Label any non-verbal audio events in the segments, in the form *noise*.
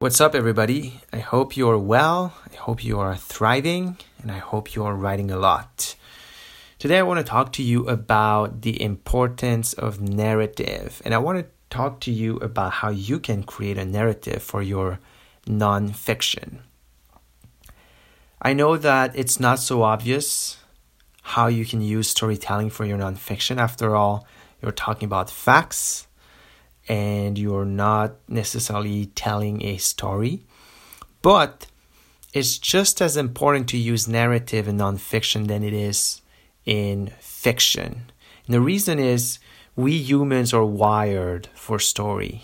What's up, everybody? I hope you are well. I hope you are thriving, and I hope you are writing a lot. Today, I want to talk to you about the importance of narrative, and I want to talk to you about how you can create a narrative for your nonfiction. I know that it's not so obvious how you can use storytelling for your nonfiction. After all, you're talking about facts and you're not necessarily telling a story. But it's just as important to use narrative in nonfiction than it is in fiction. And the reason is we humans are wired for story.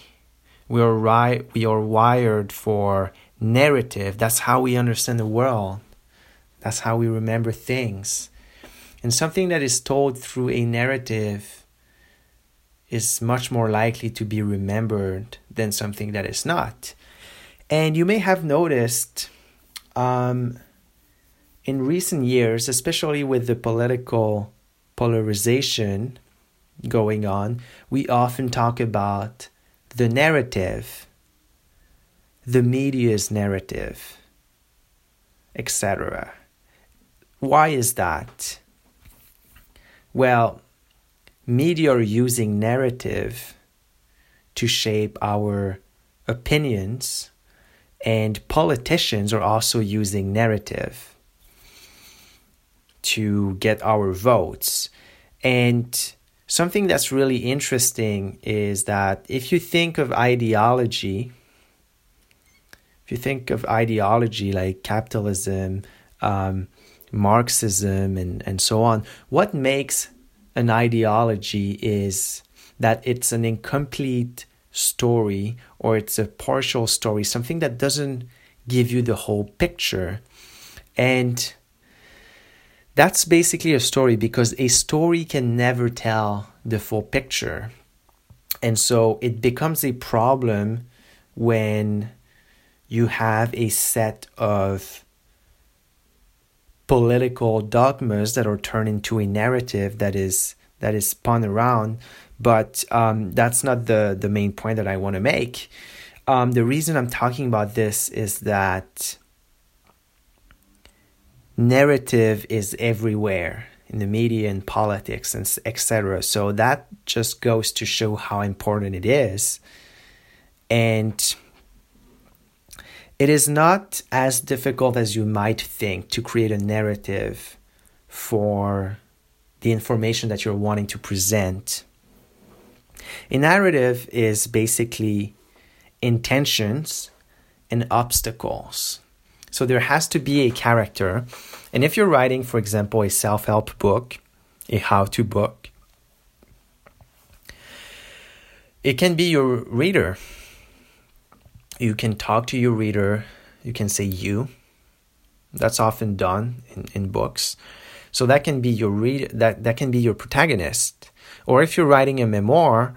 We are ri- we are wired for narrative. That's how we understand the world. That's how we remember things. And something that is told through a narrative is much more likely to be remembered than something that is not. And you may have noticed um, in recent years, especially with the political polarization going on, we often talk about the narrative, the media's narrative, etc. Why is that? Well, media are using narrative to shape our opinions, and politicians are also using narrative to get our votes. And something that's really interesting is that if you think of ideology, if you think of ideology like capitalism, um, Marxism, and, and so on, what makes an ideology is that it's an incomplete story or it's a partial story, something that doesn't give you the whole picture. And that's basically a story because a story can never tell the full picture. And so it becomes a problem when you have a set of political dogmas that are turned into a narrative that is that is spun around but um, that's not the the main point that i want to make. Um, the reason i'm talking about this is that narrative is everywhere in the media and politics and etc so that just goes to show how important it is. And it is not as difficult as you might think to create a narrative for the information that you're wanting to present. A narrative is basically intentions and obstacles. So there has to be a character. And if you're writing, for example, a self help book, a how to book, it can be your reader you can talk to your reader. You can say you. That's often done in, in books. So that can be your read that, that can be your protagonist. Or if you're writing a memoir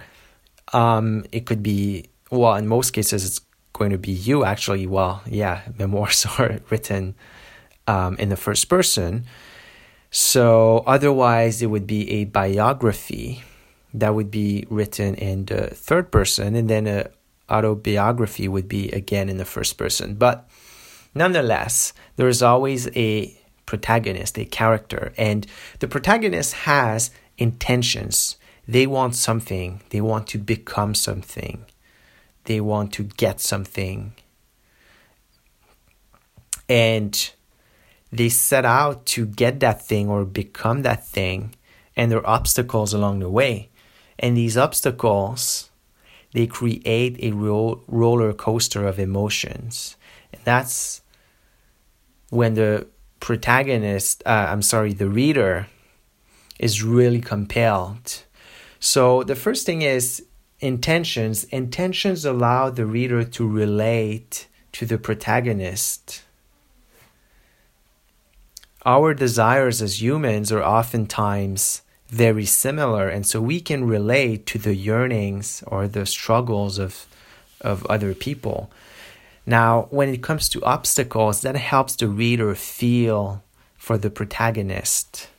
um, it could be well in most cases it's going to be you actually. Well yeah *laughs* memoirs are written um, in the first person. So otherwise it would be a biography that would be written in the third person. And then a autobiography would be again in the first person. But nonetheless, there is always a protagonist, a character, and the protagonist has intentions. They want something, they want to become something, they want to get something. And they set out to get that thing or become that thing, and there are obstacles along the way. And these obstacles they create a ro- roller coaster of emotions. And that's when the protagonist, uh, I'm sorry, the reader is really compelled. So the first thing is intentions, intentions allow the reader to relate to the protagonist. Our desires as humans are oftentimes very similar, and so we can relate to the yearnings or the struggles of, of other people. Now, when it comes to obstacles, that helps the reader feel for the protagonist.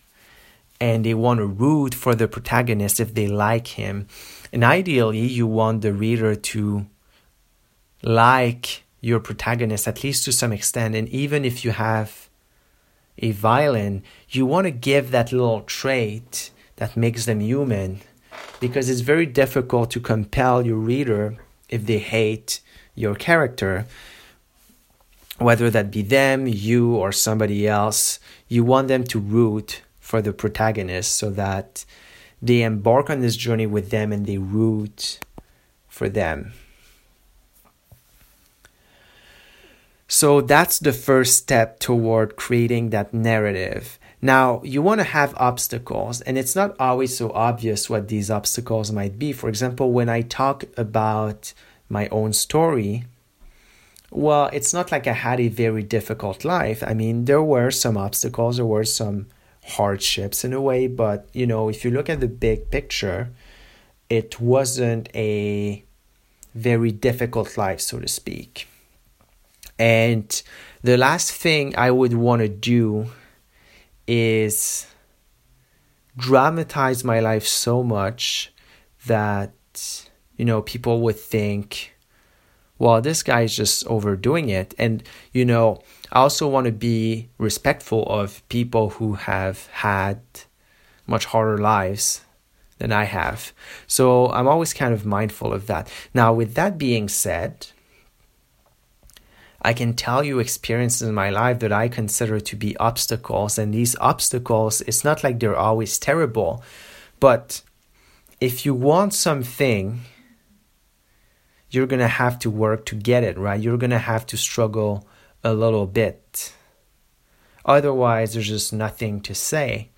And they want to root for the protagonist if they like him. And ideally, you want the reader to like your protagonist, at least to some extent. And even if you have a violin, you want to give that little trait that makes them human because it's very difficult to compel your reader if they hate your character, whether that be them, you, or somebody else, you want them to root for the protagonist so that they embark on this journey with them and they root for them. So that's the first step toward creating that narrative. Now, you want to have obstacles, and it's not always so obvious what these obstacles might be. For example, when I talk about my own story, well, it's not like I had a very difficult life. I mean, there were some obstacles, there were some hardships in a way, but you know, if you look at the big picture, it wasn't a very difficult life, so to speak. And the last thing I would want to do is dramatize my life so much that you know, people would think, well, this guy is just overdoing it. And, you know, I also want to be respectful of people who have had much harder lives than I have. So I'm always kind of mindful of that. Now, with that being said, I can tell you experiences in my life that I consider to be obstacles. And these obstacles, it's not like they're always terrible, but if you want something you're going to have to work to get it, right? You're going to have to struggle a little bit. Otherwise, there's just nothing to say.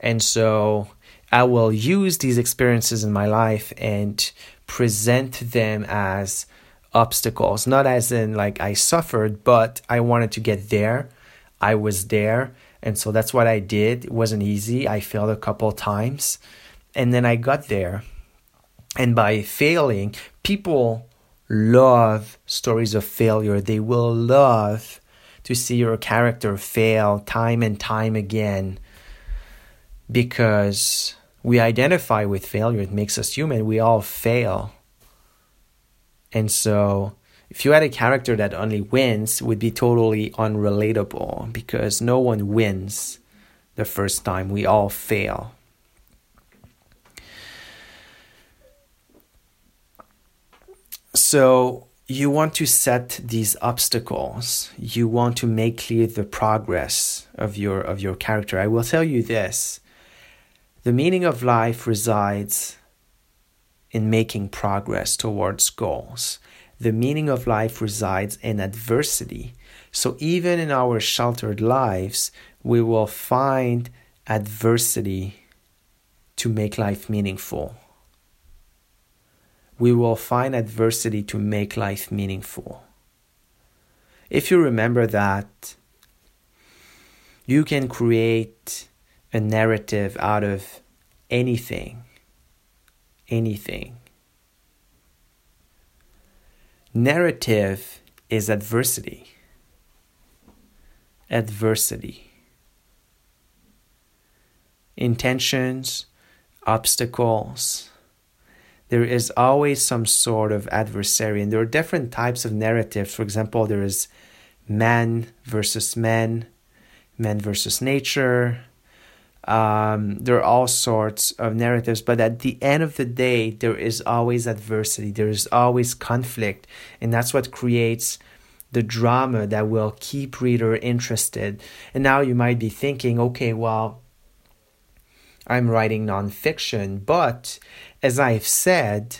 And so I will use these experiences in my life and present them as obstacles, not as in like I suffered, but I wanted to get there. I was there. And so that's what I did. It wasn't easy. I failed a couple times. And then I got there. And by failing, people love stories of failure. They will love to see your character fail time and time again because we identify with failure. It makes us human. We all fail. And so, if you had a character that only wins, would be totally unrelatable because no one wins the first time. We all fail. So you want to set these obstacles. You want to make clear the progress of your of your character. I will tell you this. The meaning of life resides in making progress towards goals. The meaning of life resides in adversity. So even in our sheltered lives, we will find adversity to make life meaningful we will find adversity to make life meaningful. If you remember that, you can create a narrative out of anything. Anything. Narrative is adversity. Adversity. Intentions, obstacles, there is always some sort of adversary, and there are different types of narratives. For example, there is man versus man, man versus nature. Um, there are all sorts of narratives, but at the end of the day, there is always adversity, there is always conflict, and that's what creates the drama that will keep reader interested. And now you might be thinking, okay, well, I'm writing nonfiction, but as I've said,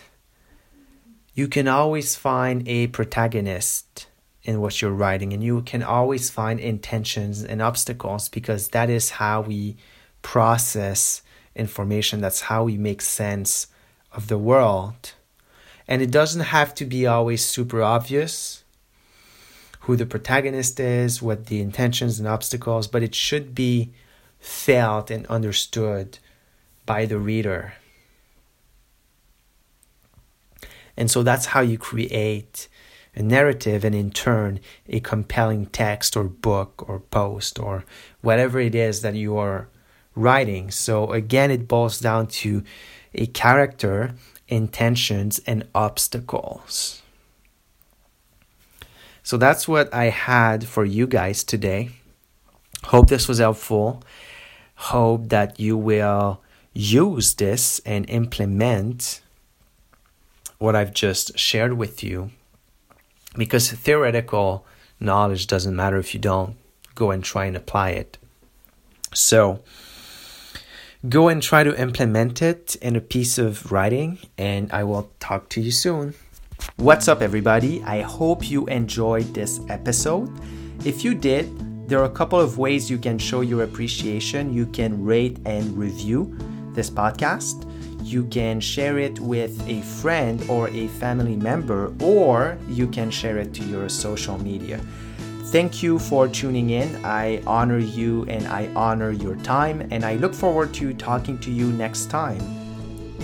you can always find a protagonist in what you're writing, and you can always find intentions and obstacles because that is how we process information. That's how we make sense of the world. And it doesn't have to be always super obvious who the protagonist is, what the intentions and obstacles, but it should be felt and understood by the reader. And so that's how you create a narrative and in turn a compelling text or book or post or whatever it is that you are writing. So again, it boils down to a character, intentions, and obstacles. So that's what I had for you guys today. Hope this was helpful. Hope that you will use this and implement what I've just shared with you. Because theoretical knowledge doesn't matter if you don't go and try and apply it. So, go and try to implement it in a piece of writing, and I will talk to you soon. What's up, everybody? I hope you enjoyed this episode. If you did, there are a couple of ways you can show your appreciation. You can rate and review this podcast. You can share it with a friend or a family member, or you can share it to your social media. Thank you for tuning in. I honor you and I honor your time, and I look forward to talking to you next time.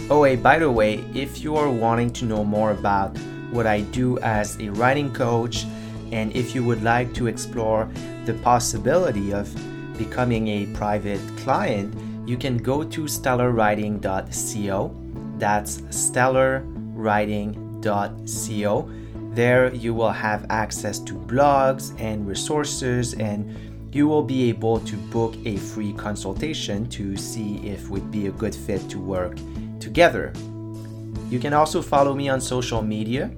Oh, hey, by the way, if you are wanting to know more about what I do as a writing coach, and if you would like to explore the possibility of becoming a private client, you can go to stellarwriting.co. That's stellarwriting.co. There you will have access to blogs and resources and you will be able to book a free consultation to see if we'd be a good fit to work together. You can also follow me on social media.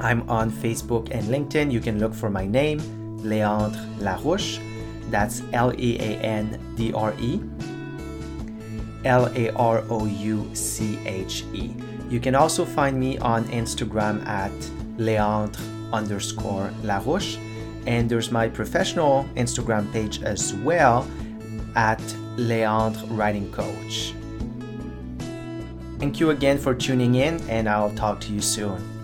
I'm on Facebook and LinkedIn. You can look for my name, Leandre Larouche. That's L E A N D R E L A R O U C H E. You can also find me on Instagram at Leandre underscore Larouche. And there's my professional Instagram page as well at Leandre Writing Coach. Thank you again for tuning in, and I'll talk to you soon.